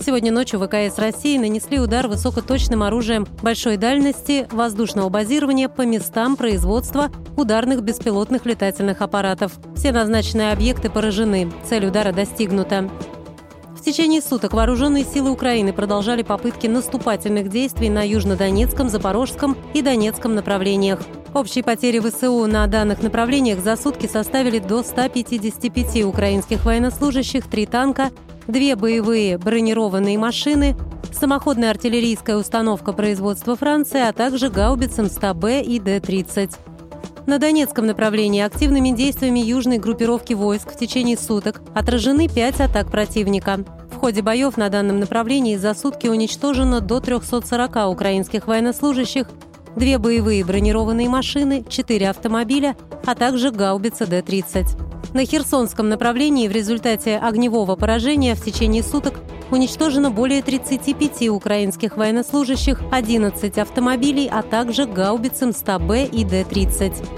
Сегодня ночью ВКС России нанесли удар высокоточным оружием большой дальности воздушного базирования по местам производства ударных беспилотных летательных аппаратов. Все назначенные объекты поражены. Цель удара достигнута. В течение суток вооруженные силы Украины продолжали попытки наступательных действий на Южнодонецком, Запорожском и Донецком направлениях. Общие потери ВСУ на данных направлениях за сутки составили до 155 украинских военнослужащих, три танка, две боевые бронированные машины, самоходная артиллерийская установка производства Франции, а также гаубиц М100Б и Д-30. На Донецком направлении активными действиями южной группировки войск в течение суток отражены пять атак противника. В ходе боев на данном направлении за сутки уничтожено до 340 украинских военнослужащих, две боевые бронированные машины, четыре автомобиля, а также гаубица Д-30. На Херсонском направлении в результате огневого поражения в течение суток уничтожено более 35 украинских военнослужащих, 11 автомобилей, а также гаубицам 100Б и Д-30.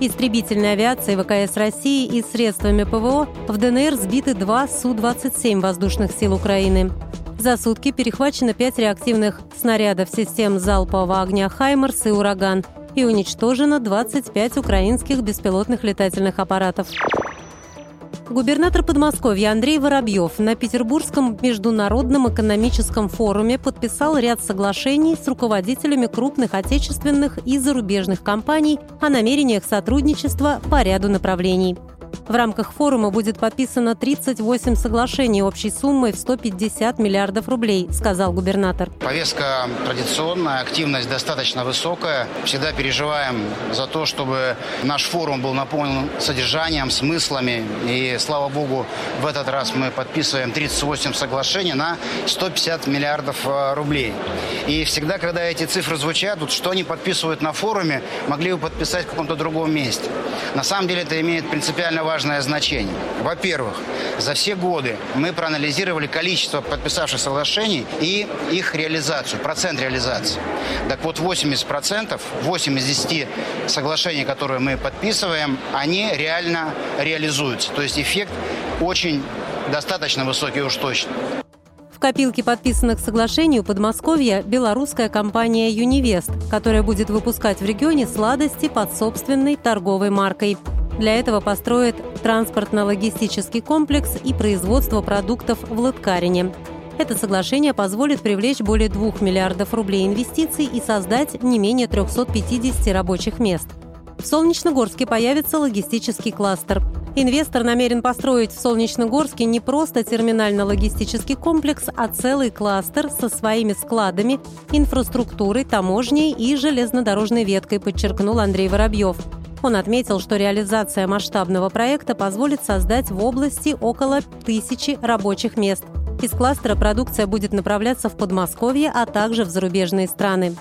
Истребительной авиацией ВКС России и средствами ПВО в ДНР сбиты два Су-27 воздушных сил Украины. За сутки перехвачено пять реактивных снарядов систем залпового огня «Хаймерс» и «Ураган», и уничтожено 25 украинских беспилотных летательных аппаратов. Губернатор Подмосковья Андрей Воробьев на Петербургском международном экономическом форуме подписал ряд соглашений с руководителями крупных отечественных и зарубежных компаний о намерениях сотрудничества по ряду направлений. В рамках форума будет подписано 38 соглашений общей суммой в 150 миллиардов рублей, сказал губернатор. Повестка традиционная, активность достаточно высокая. Всегда переживаем за то, чтобы наш форум был наполнен содержанием, смыслами. И, слава богу, в этот раз мы подписываем 38 соглашений на 150 миллиардов э, рублей. И всегда, когда эти цифры звучат, вот что они подписывают на форуме, могли бы подписать в каком-то другом месте. На самом деле это имеет принципиально важное значение. Во-первых, за все годы мы проанализировали количество подписавших соглашений и их реализацию, процент реализации. Так вот, 80%, 8 из 10 соглашений, которые мы подписываем, они реально реализуются. То есть эффект очень достаточно высокий уж точно. В копилке подписанных соглашений у Подмосковья белорусская компания «Юнивест», которая будет выпускать в регионе сладости под собственной торговой маркой. Для этого построят транспортно-логистический комплекс и производство продуктов в Лыткарине. Это соглашение позволит привлечь более 2 миллиардов рублей инвестиций и создать не менее 350 рабочих мест. В Солнечногорске появится логистический кластер. Инвестор намерен построить в Солнечногорске не просто терминально-логистический комплекс, а целый кластер со своими складами, инфраструктурой, таможней и железнодорожной веткой, подчеркнул Андрей Воробьев. Он отметил, что реализация масштабного проекта позволит создать в области около тысячи рабочих мест. Из кластера продукция будет направляться в Подмосковье, а также в зарубежные страны.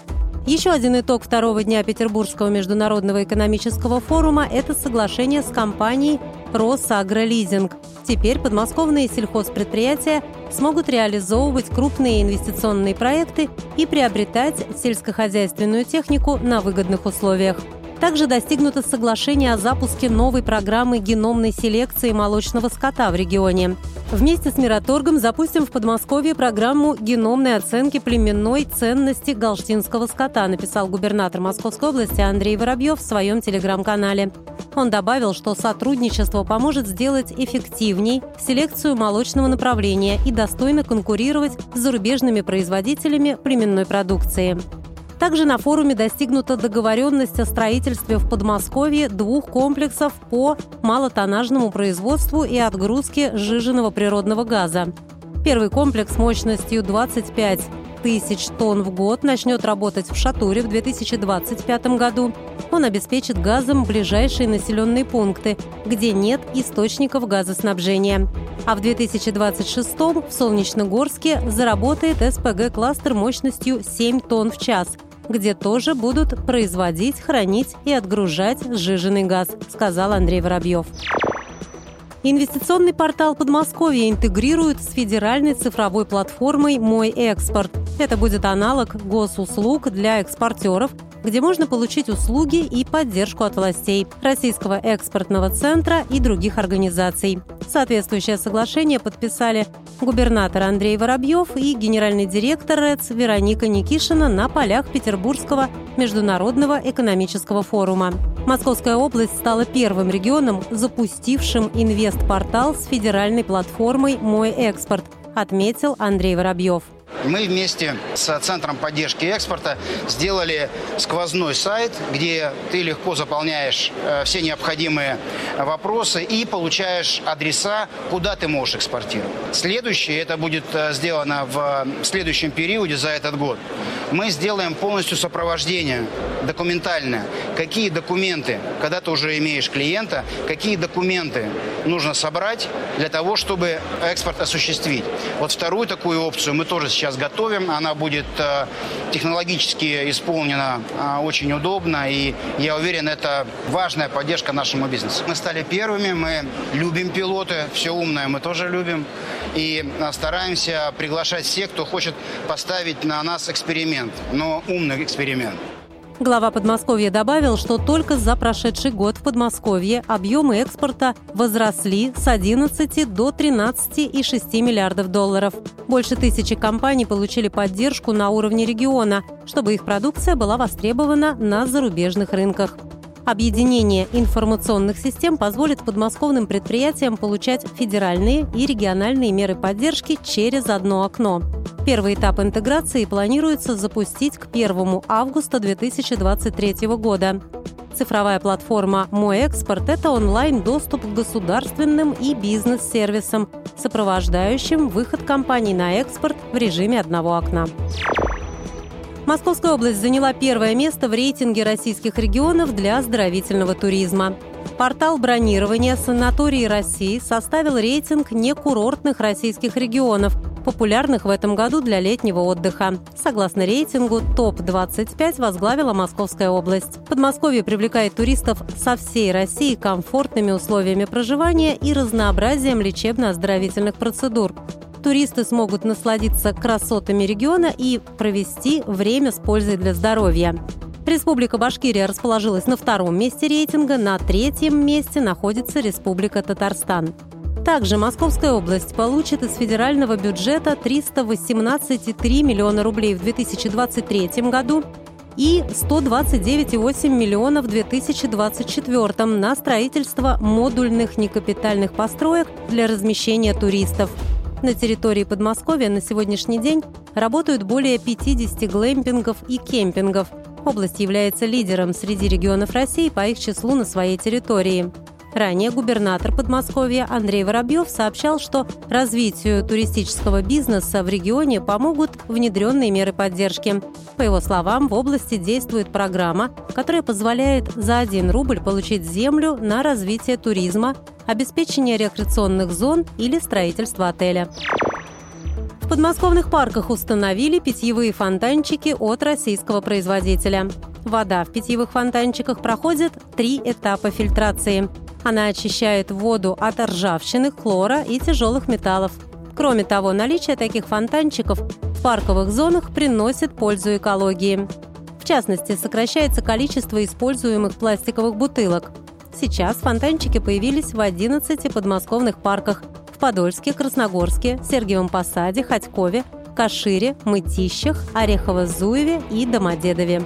Еще один итог второго дня Петербургского международного экономического форума – это соглашение с компанией «Росагролизинг». Теперь подмосковные сельхозпредприятия смогут реализовывать крупные инвестиционные проекты и приобретать сельскохозяйственную технику на выгодных условиях. Также достигнуто соглашение о запуске новой программы геномной селекции молочного скота в регионе. Вместе с Мираторгом запустим в Подмосковье программу геномной оценки племенной ценности галштинского скота, написал губернатор Московской области Андрей Воробьев в своем телеграм-канале. Он добавил, что сотрудничество поможет сделать эффективней селекцию молочного направления и достойно конкурировать с зарубежными производителями племенной продукции. Также на форуме достигнута договоренность о строительстве в Подмосковье двух комплексов по малотоннажному производству и отгрузке сжиженного природного газа. Первый комплекс мощностью 25 тысяч тонн в год начнет работать в Шатуре в 2025 году. Он обеспечит газом ближайшие населенные пункты, где нет источников газоснабжения. А в 2026 в Солнечногорске заработает СПГ-кластер мощностью 7 тонн в час – где тоже будут производить, хранить и отгружать сжиженный газ, сказал Андрей Воробьев. Инвестиционный портал Подмосковья интегрируют с федеральной цифровой платформой «Мой экспорт». Это будет аналог госуслуг для экспортеров, где можно получить услуги и поддержку от властей, Российского экспортного центра и других организаций. Соответствующее соглашение подписали губернатор Андрей Воробьев и генеральный директор РЭЦ Вероника Никишина на полях Петербургского международного экономического форума. Московская область стала первым регионом, запустившим инвестпортал с федеральной платформой «Мой экспорт», отметил Андрей Воробьев. Мы вместе с Центром поддержки экспорта сделали сквозной сайт, где ты легко заполняешь э, все необходимые вопросы и получаешь адреса, куда ты можешь экспортировать. Следующее, это будет э, сделано в следующем периоде за этот год. Мы сделаем полностью сопровождение документальное. Какие документы, когда ты уже имеешь клиента, какие документы нужно собрать для того, чтобы экспорт осуществить. Вот вторую такую опцию мы тоже сейчас готовим. Она будет э, технологически исполнена э, очень удобно. И я уверен, это важная поддержка нашему бизнесу. Мы стали первыми, мы любим пилоты, все умное мы тоже любим. И э, стараемся приглашать всех, кто хочет поставить на нас эксперимент, но умный эксперимент. Глава Подмосковья добавил, что только за прошедший год в Подмосковье объемы экспорта возросли с 11 до 13,6 миллиардов долларов. Больше тысячи компаний получили поддержку на уровне региона, чтобы их продукция была востребована на зарубежных рынках. Объединение информационных систем позволит подмосковным предприятиям получать федеральные и региональные меры поддержки через одно окно. Первый этап интеграции планируется запустить к 1 августа 2023 года. Цифровая платформа «Мой экспорт» – это онлайн-доступ к государственным и бизнес-сервисам, сопровождающим выход компаний на экспорт в режиме одного окна. Московская область заняла первое место в рейтинге российских регионов для оздоровительного туризма. Портал бронирования санатории России составил рейтинг некурортных российских регионов, популярных в этом году для летнего отдыха. Согласно рейтингу, топ-25 возглавила Московская область. Подмосковье привлекает туристов со всей России комфортными условиями проживания и разнообразием лечебно-оздоровительных процедур туристы смогут насладиться красотами региона и провести время с пользой для здоровья. Республика Башкирия расположилась на втором месте рейтинга, на третьем месте находится Республика Татарстан. Также Московская область получит из федерального бюджета 318,3 миллиона рублей в 2023 году и 129,8 миллионов в 2024 на строительство модульных некапитальных построек для размещения туристов – на территории Подмосковья на сегодняшний день работают более 50 глэмпингов и кемпингов. Область является лидером среди регионов России по их числу на своей территории. Ранее губернатор Подмосковья Андрей Воробьев сообщал, что развитию туристического бизнеса в регионе помогут внедренные меры поддержки. По его словам, в области действует программа, которая позволяет за 1 рубль получить землю на развитие туризма обеспечение рекреационных зон или строительство отеля. В подмосковных парках установили питьевые фонтанчики от российского производителя. Вода в питьевых фонтанчиках проходит три этапа фильтрации. Она очищает воду от ржавчины, хлора и тяжелых металлов. Кроме того, наличие таких фонтанчиков в парковых зонах приносит пользу экологии. В частности, сокращается количество используемых пластиковых бутылок. Сейчас фонтанчики появились в 11 подмосковных парках в Подольске, Красногорске, Сергиевом Посаде, Ходькове, Кашире, Мытищах, Орехово-Зуеве и Домодедове.